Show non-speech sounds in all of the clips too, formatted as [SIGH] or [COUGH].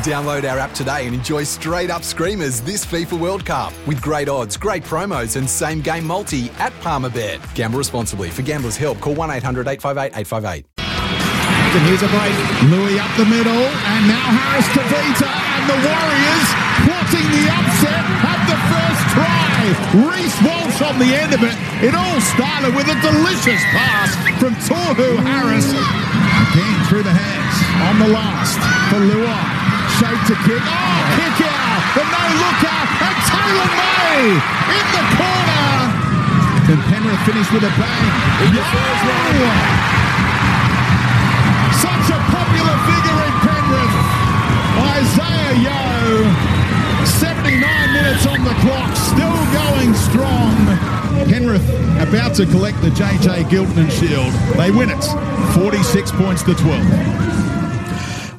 Download our app today and enjoy straight up screamers this FIFA World Cup with great odds, great promos, and same game multi at Palmerbet. Gamble responsibly. For gamblers' help, call 1 800 858 858. And here's a break. Louis up the middle, and now Harris to Vita, and the Warriors plotting the upset at the first try. Reece Walsh on the end of it. It all started with a delicious pass from Tohu Harris. Again through the hands on the last for Luai. To kick. Oh, kick out. The no look out. And Taylan May in the corner. Can Penrith finish with a bang? Yeah! Such a popular figure in Penrith. Isaah Yeo. 79 minutes on the clock. Still going strong. Penrith about to collect the JJ Giltinan Shield. They win it. 46 points to 12.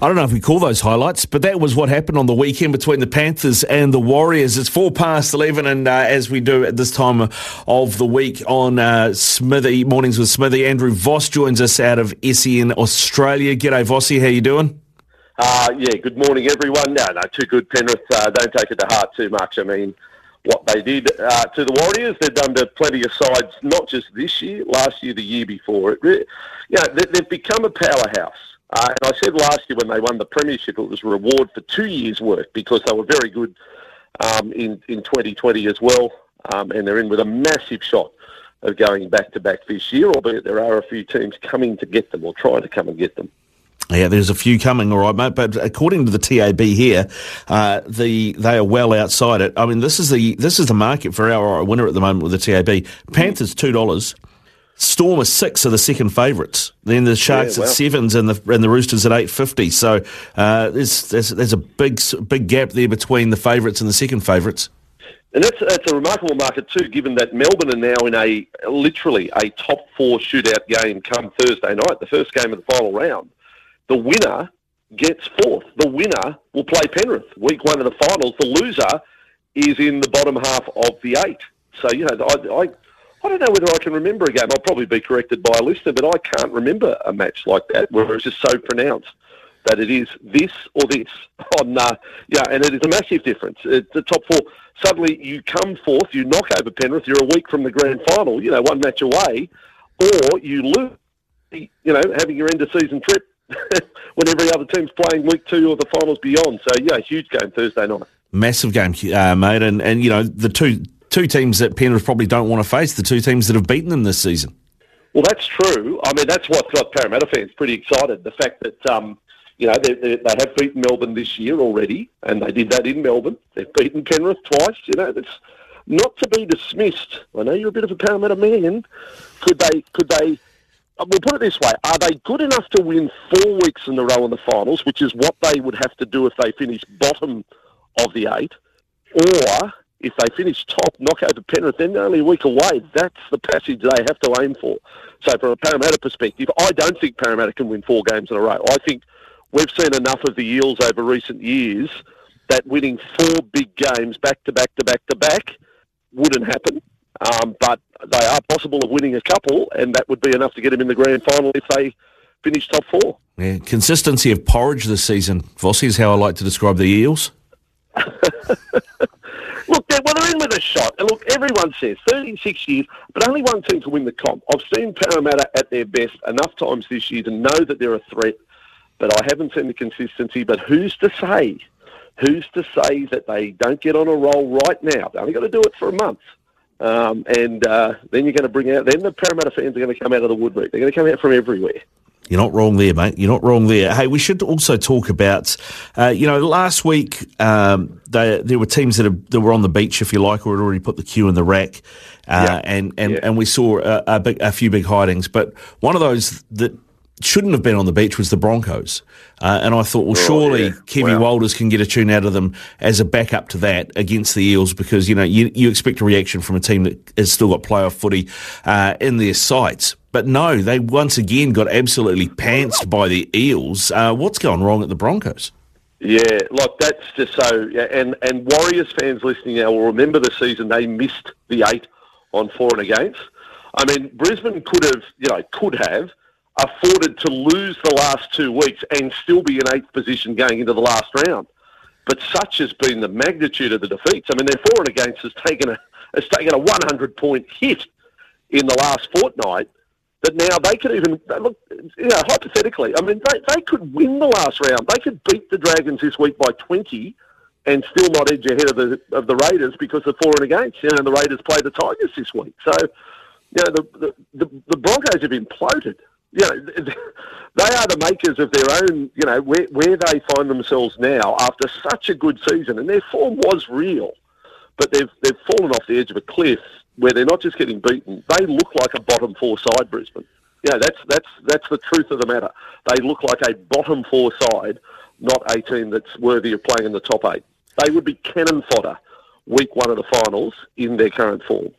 I don't know if we call those highlights, but that was what happened on the weekend between the Panthers and the Warriors. It's four past 11, and uh, as we do at this time of the week on uh, Smithy, Mornings with Smithy, Andrew Voss joins us out of SEN Australia. G'day, Vossy, how you doing? Uh, yeah, good morning, everyone. No, no, too good, Penrith. Uh, don't take it to heart too much. I mean, what they did uh, to the Warriors, they've done to plenty of sides, not just this year, last year, the year before. It, you know, they, they've become a powerhouse. Uh, and I said last year when they won the premiership, it was a reward for two years' work because they were very good um, in in 2020 as well, um, and they're in with a massive shot of going back to back this year. Albeit there are a few teams coming to get them or trying to come and get them. Yeah, there's a few coming, all right, mate. But according to the TAB here, uh, the they are well outside it. I mean, this is the this is the market for our winner at the moment with the TAB. Panthers two dollars. Storm are six are the second favourites. Then the Sharks yeah, at sevens and the and the Roosters at eight fifty. So uh, there's, there's there's a big big gap there between the favourites and the second favourites. And that's that's a remarkable market too, given that Melbourne are now in a literally a top four shootout game come Thursday night, the first game of the final round. The winner gets fourth. The winner will play Penrith week one of the finals. The loser is in the bottom half of the eight. So you know, I, I I don't know whether I can remember a game. I'll probably be corrected by a listener, but I can't remember a match like that where it's just so pronounced that it is this or this. [LAUGHS] On uh, yeah, and it is a massive difference. It's the top four. Suddenly, you come fourth, you knock over Penrith. You're a week from the grand final. You know, one match away, or you lose. You know, having your end of season trip [LAUGHS] when every other team's playing week two or the finals beyond. So yeah, huge game Thursday night. Massive game, uh, mate, and and you know the two two teams that Penrith probably don't want to face, the two teams that have beaten them this season. Well, that's true. I mean, that's what's got Parramatta fans pretty excited. The fact that, um, you know, they, they, they, have beaten Melbourne this year already, and they did that in Melbourne. They've beaten Penrith twice. You know, that's not to be dismissed. I know you're a bit of a Parramatta man. Could they, could they, uh, we'll put it this way, are they good enough to win four weeks in a row in the finals, which is what they would have to do if they finish bottom of the eight, or if they finish top, knock over Penrith, then they're only a week away. That's the passage they have to aim for. So, from a Parramatta perspective, I don't think Parramatta can win four games in a row. I think we've seen enough of the Eels over recent years that winning four big games back to back to back to back wouldn't happen. Um, but they are possible of winning a couple, and that would be enough to get them in the grand final if they finish top four. Yeah, consistency of porridge this season, Vossi, is how I like to describe the Eels. [LAUGHS] Look, they're, well, they're in with a shot. And look, everyone says 36 years, but only one team can win the comp. I've seen Parramatta at their best enough times this year to know that they're a threat, but I haven't seen the consistency. But who's to say? Who's to say that they don't get on a roll right now? They only got to do it for a month. Um, and uh, then you're going to bring out, then the Parramatta fans are going to come out of the woodwork. They're going to come out from everywhere. You're not wrong there, mate. You're not wrong there. Hey, we should also talk about, uh, you know, last week um, they, there were teams that, have, that were on the beach, if you like, or had already put the cue in the rack, uh, Yeah. and and, Yeah. and we saw a, a, big, a few big hidings. But one of those that shouldn't have been on the beach was the Broncos, uh, and I thought, well, surely yeah. Kevy Wow. Walters can get a tune out of them as a backup to that against the Eels, because you know you, you expect a reaction from a team that has still got playoff footy uh, in their sights. But no, they once again got absolutely pantsed by the Eels. Uh, what's going wrong at the Broncos? Yeah, like that's just so. Yeah, and and Warriors fans listening now will remember the season they missed the eight on four and against. I mean, Brisbane could have, you know, could have afforded to lose the last two weeks and still be in eighth position going into the last round. But such has been the magnitude of the defeats. I mean, their for and against has taken a has taken a 100 point hit in the last fortnight. That now they could even look, you know, hypothetically. I mean, they, they could win the last round. They could beat the Dragons this week by 20 and still not edge ahead of the of the Raiders because the for and against. You know, the Raiders play the Tigers this week. So, you know, the the, the, the Broncos have imploded. You know, they are the makers of their own. You know, where where they find themselves now after such a good season, and their form was real, but they've they've fallen off the edge of a cliff where they're not just getting beaten. They look like a bottom four side, Brisbane. Yeah, that's that's that's the truth of the matter. They look like a bottom four side, not a team that's worthy of playing in the top eight. They would be cannon fodder week one of the finals in their current form.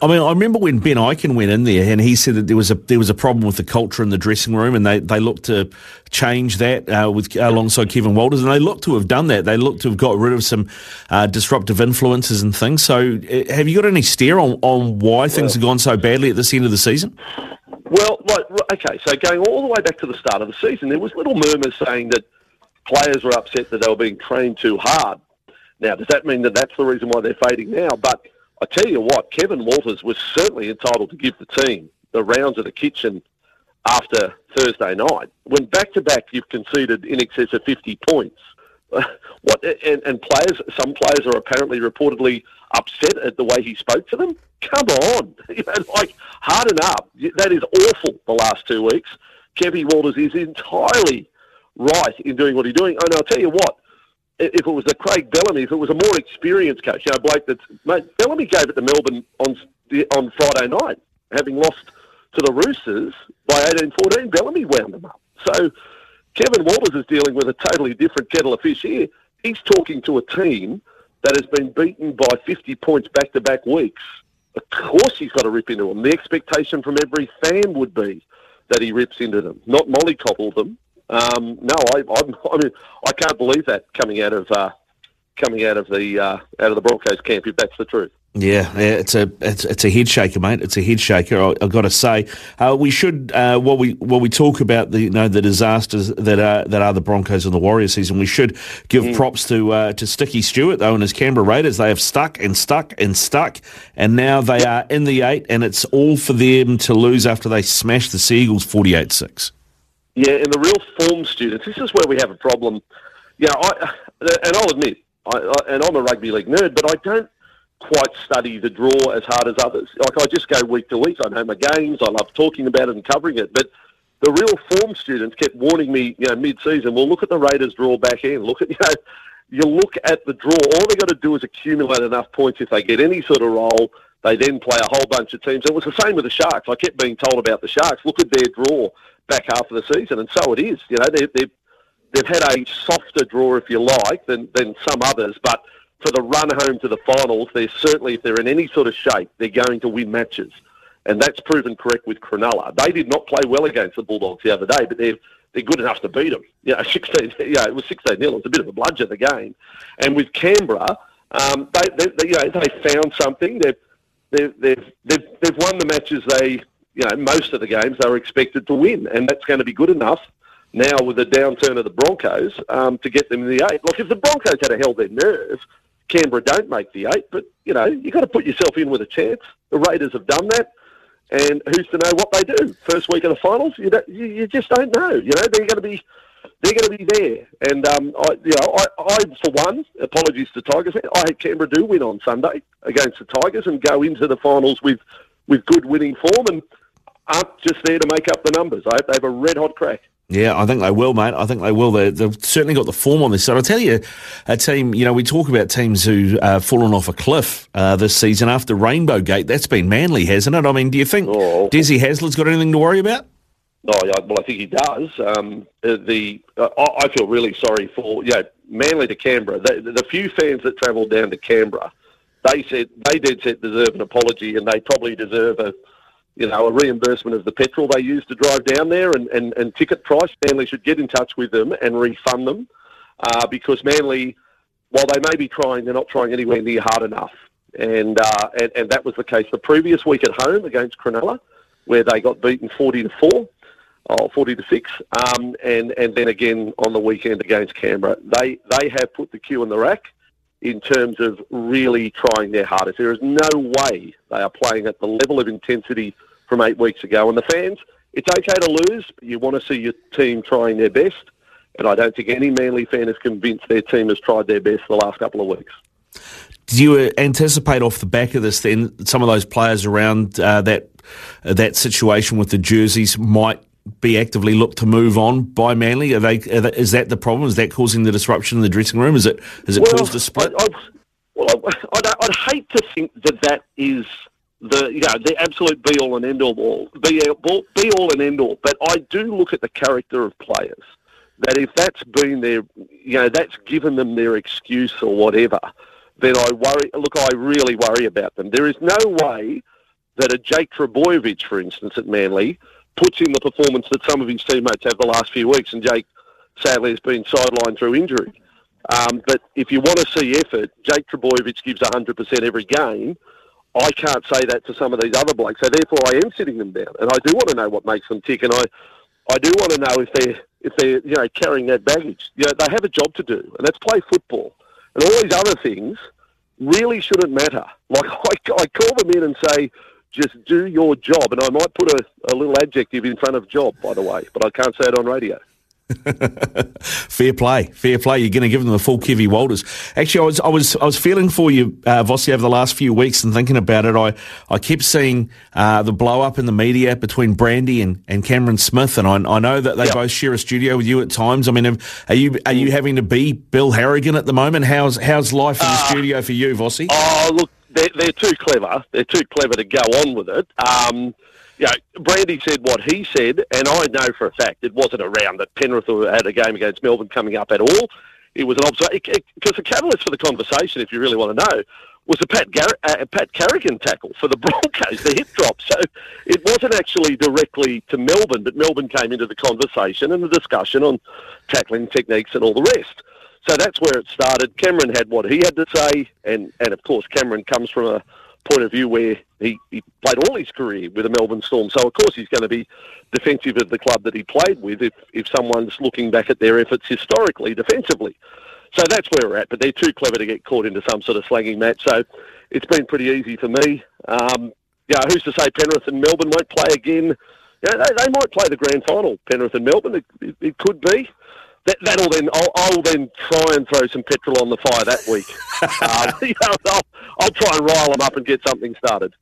I mean, I remember when Ben Ikin went in there, and he said that there was a there was a problem with the culture in the dressing room, and they, they looked to change that uh, with alongside Kevin Walters, and they looked to have done that. They looked to have got rid of some uh, disruptive influences and things. So, uh, have you got any steer on, on why things have gone so badly at this end of the season? Well, right, okay, so going all the way back to the start of the season, there was little murmurs saying that players were upset that they were being trained too hard. Now, does that mean that that's the reason why they're fading now? But I tell you what, Kevin Walters was certainly entitled to give the team the rounds of the kitchen after Thursday night. When back to back you've conceded in excess of 50 points. [LAUGHS] what and, and players, some players are apparently reportedly upset at the way he spoke to them. Come on, [LAUGHS] like harden up. That is awful. The last two weeks, Kevin Walters is entirely right in doing what he's doing. And I'll tell you what, if it was a Craig Bellamy, if it was a more experienced coach, you know, Blake, that's mate, Bellamy gave it to Melbourne on on Friday night, having lost to the Roosters by 18-14. Bellamy wound them up. So Kevin Walters is dealing with a totally different kettle of fish here. He's talking to a team that has been beaten by 50 points back-to-back weeks. Of course he's got to rip into them. The expectation from every fan would be that he rips into them, not mollycoddle them. Um, no, I, I, [LAUGHS] I mean, I can't believe that coming out of uh, coming out of the uh, out of the Broncos camp. If that's the truth. Yeah, yeah, it's a it's, it's a head shaker, mate. It's a head shaker. I, I've got to say, uh, we should uh, while we while we talk about the you know the disasters that are that are the Broncos and the Warriors season, we should give props to uh, to Sticky Stuart though and his Canberra Raiders. They have stuck and stuck and stuck, and now they are in the eight, and it's all for them to lose after they smashed the Seagulls forty eight six. Yeah, and the real form students. This is where we have a problem. Yeah, I and I'll admit, I, I, and I'm a rugby league nerd, but I don't quite study the draw as hard as others. Like I just go week to week. I know my games. I love talking about it and covering it. But the real form students kept warning me, you know, mid-season. Well, look at the Raiders' draw back end. Look at [LAUGHS] you know, you look at the draw. All they got to do is accumulate enough points. If they get any sort of roll, they then play a whole bunch of teams. It was the same with the Sharks. I kept being told about the Sharks. Look at their draw back half of the season, and so it is. You know, they, they, they've had a softer draw, if you like, than, than some others, but for the run home to the finals, they're certainly, if they're in any sort of shape, they're going to win matches. And that's proven correct with Cronulla. They did not play well against the Bulldogs the other day, but they're, they're good enough to beat them. You know, [LAUGHS] 16, yeah, it was 16 nil. It was a bit of a bludger, the game. And with Canberra, um, they, they, they, you know, they found something. They've, they've, they've, they've, they've won the matches they, you know, most of the games they were expected to win, and that's going to be good enough now with the downturn of the Broncos um, to get them in the eight. Look, if the Broncos had held their nerve, Canberra don't make the eight, but you know you got to put yourself in with a chance. The Raiders have done that, and who's to know what they do? First week of the finals, you don't, you, you just don't know. You know they're going to be they're going to be there, and um, I, you know, I, I for one, apologies to Tigers. I had Canberra do win on Sunday against the Tigers and go into the finals with with good winning form and aren't just there to make up the numbers. I hope they have a red hot crack. Yeah, I think they will, mate. I think they will. They, have certainly got the form on this side. I'll tell you, a team, you know, we talk about teams who uh, fallen off a cliff uh, this season after Rainbow Gate. That's been Manly, hasn't it? I mean, do you think oh. Desi Hasler's got anything to worry about? Oh, yeah, well, I think he does. Um, uh, the uh, I feel really sorry for yeah Manly to Canberra. The, the few fans that travelled down to Canberra, they said they did set deserve an apology, and they probably deserve a you know, a reimbursement of the petrol they use to drive down there and, and, and ticket price. Manly should get in touch with them and refund them uh, because Manly, while they may be trying, they're not trying anywhere near hard enough. And, uh, and, and that was the case the previous week at home against Cronulla, where they got beaten 40 to 4. Oh, 40 to 6, um, and, and then again on the weekend against Canberra. They, they have put the cue in the rack in terms of really trying their hardest. There is no way they are playing at the level of intensity from eight weeks ago. And the fans, it's okay to lose, but you want to see your team trying their best. And I don't think any Manly fan is convinced their team has tried their best the last couple of weeks. Do you anticipate off the back of this then some of those players around uh, that uh, that situation with the jerseys might be actively looked to move on by Manly? Are they, are they, is that the problem? Is that causing the disruption in the dressing room? Is it has it well, caused a split? I, I, well, I'd, I'd hate to think that that is the you know the absolute be all and end all be all, be all and end all. But I do look at the character of players. That if that's been their you know that's given them their excuse or whatever, then I worry. Look, I really worry about them. There is no way that a Jake Trbojevic, for instance, at Manly, puts in the performance that some of his teammates have the last few weeks, and Jake sadly has been sidelined through injury. Um, but if you want to see effort, Jake Trbojevic gives 100% every game I can't say that to some of these other blokes. So therefore, I am sitting them down, and I do want to know what makes them tick, and I, I do want to know if they're if they're you know carrying that baggage. You know, they have a job to do, and that's play football, and all these other things really shouldn't matter. Like [LAUGHS] I, I call them in and say, just do your job, and I might put a, a little adjective in front of job, by the way, but I can't say it on radio. [LAUGHS] fair play, fair play. You're going to give them the full Kevy Walters. Actually, I was, I was, I was feeling for you, uh, Vossi, over the last few weeks and thinking about it. I, I kept seeing uh, the blow up in the media between Brandy and, and Cameron Smith, and I, I know that they yep. both share a studio with you at times. I mean, are you are you having to be Bill Harrigan at the moment? How's how's life in the uh, studio for you, Vossi? Oh, look, they're, they're too clever. They're too clever to go on with it. Um, you know, Brandy said what he said, and I know for a fact it wasn't around that Penrith had a game against Melbourne coming up at all. It was an observation because the catalyst for the conversation, if you really want to know, was a Pat, Gar- uh, Pat Carrigan tackle for the [LAUGHS] Broncos, the hip drop. So it wasn't actually directly to Melbourne, but Melbourne came into the conversation and the discussion on tackling techniques and all the rest. So that's where it started. Cameron had what he had to say, and, and of course Cameron comes from a point of view where he, he played all his career with the Melbourne Storm. So, of course, he's going to be defensive of the club that he played with if, if someone's looking back at their efforts historically defensively. So that's where we're at. But they're too clever to get caught into some sort of slanging match. So it's been pretty easy for me. Um, yeah, who's to say Penrith and Melbourne won't play again? Yeah, they, they might play the grand final, Penrith and Melbourne. It, it, it could be that, that'll then I'll, I'll, then try and throw some petrol on the fire that week. [LAUGHS] uh, [LAUGHS] you know, I'll, I'll, try and rile them up and get something started.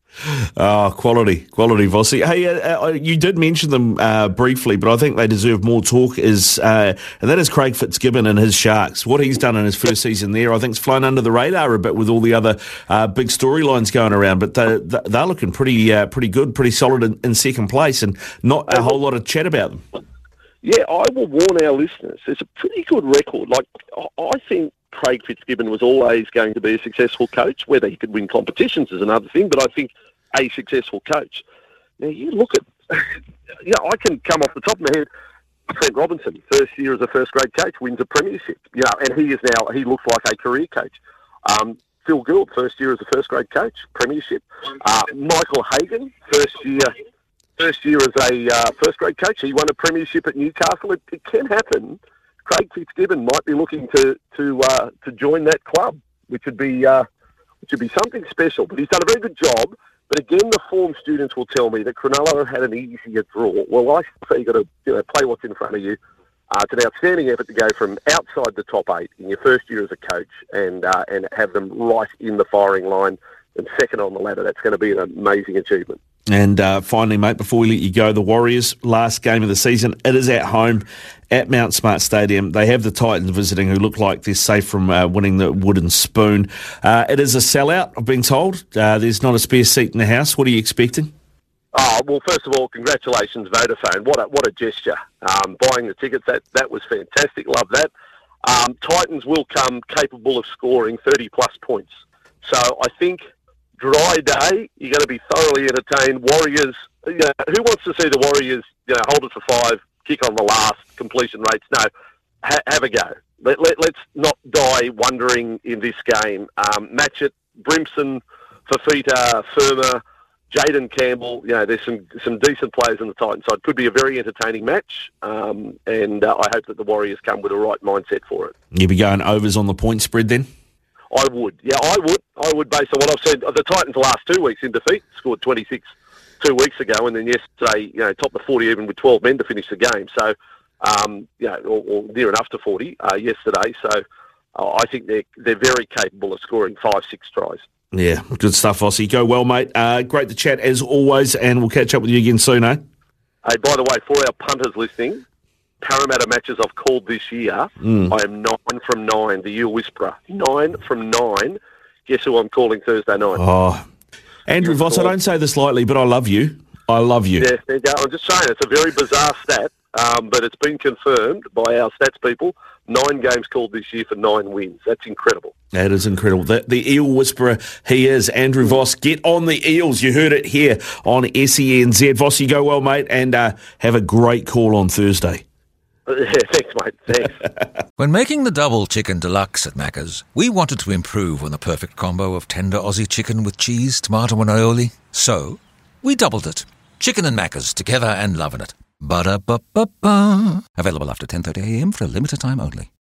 Oh, quality, quality, Vossi. Hey, uh, uh, you did mention them uh, briefly, but I think they deserve more talk. Is uh, and that is Craig Fitzgibbon and his Sharks. What he's done in his first season there, I think, it's flown under the radar a bit with all the other uh, big storylines going around. But they're, they're looking pretty, pretty good, pretty solid in, in second place, and not a whole lot of chat about them yeah, I will warn our listeners. It's a pretty good record. Like I think Craig Fitzgibbon was always going to be a successful coach. Whether he could win competitions is another thing, but I think a successful coach. Now you look at, [LAUGHS] you know, I can come off the top of my head. Trent Robinson, first year as a first grade coach, wins a premiership. You know, and he is now he looks like a career coach. Um, Phil Gould, first year as a first grade coach, premiership. Uh, Michael Hagan, first year first year as a uh, first grade coach. He won a premiership at Newcastle. It, it can happen. Craig Fitzgibbon might be looking to to uh, to join that club, which would be uh, which would be something special. But he's done a very good job. But again, the form students will tell me that Cronulla had an easier draw. Well, I say you've got to you know, play what's in front of you. Uh, it's an outstanding effort to go from outside the top eight in your first year as a coach and uh, and have them right in the firing line and second on the ladder. That's going to be an amazing achievement. And uh, finally, mate, before we let you go, the Warriors' last game of the season. It is at home at Mount Smart Stadium. They have the Titans visiting, who look like they're safe from uh, winning the wooden spoon. Uh, it is a sellout, I've been told. Uh, there's not a spare seat in the house. What are you expecting? Oh, well, first of all, congratulations, Vodafone. What a, what a gesture. Um, buying the tickets, that, that was fantastic. Love that. Um, Titans will come capable of scoring 30 plus points. So I think dry day, you're going to be thoroughly entertained. Warriors, you know, who wants to see the Warriors, you know, hold it for five, kick on the last, completion rates? No, ha- have a go. Let, let, let's not die wondering in this game. Um, match it, Brimson, Fifita, Fermor, Jayden Campbell. You know, there's some some decent players in the Titans side. Could be a very entertaining match, um, and uh, I hope that the Warriors come with the right mindset for it. You'll be going overs on the point spread then? I would. Yeah, I would. I would, based on what I've said. The Titans the last two weeks in defeat scored 26 two weeks ago, and then yesterday, you know, top the 40 even with 12 men to finish the game. So, um, you know, or, or near enough to 40 uh, yesterday. So, uh, I think they're they're very capable of scoring five, six tries. Yeah, good stuff, Ossie. Go well, mate. Uh, great to chat as always, and we'll catch up with you again soon, eh? Hey, by the way, for our punters listening, Parramatta matches I've called this year, I am nine from nine. The Eel Whisperer, nine from nine. Guess who I'm calling Thursday night? Oh, Andrew You're Voss, I don't say this lightly, but I love you. I love you. Yeah, there you go. I'm just saying it's a very bizarre stat, um, but it's been confirmed by our stats people. Nine games called this year for nine wins. That's incredible. That is incredible. The, the eel whisperer he is, Andrew Voss. Get on the eels. You heard it here on SENZ. Voss, you go well, mate, and uh, have a great call on Thursday. [LAUGHS] Thanks, mate. Thanks. [LAUGHS] When making the double chicken deluxe at Macca's, we wanted to improve on the perfect combo of tender Aussie chicken with cheese, tomato, and aioli. So, we doubled it. Chicken and Macca's together and loving it. Ba-da-ba-ba-ba. Available after 10.30am for a limited time only.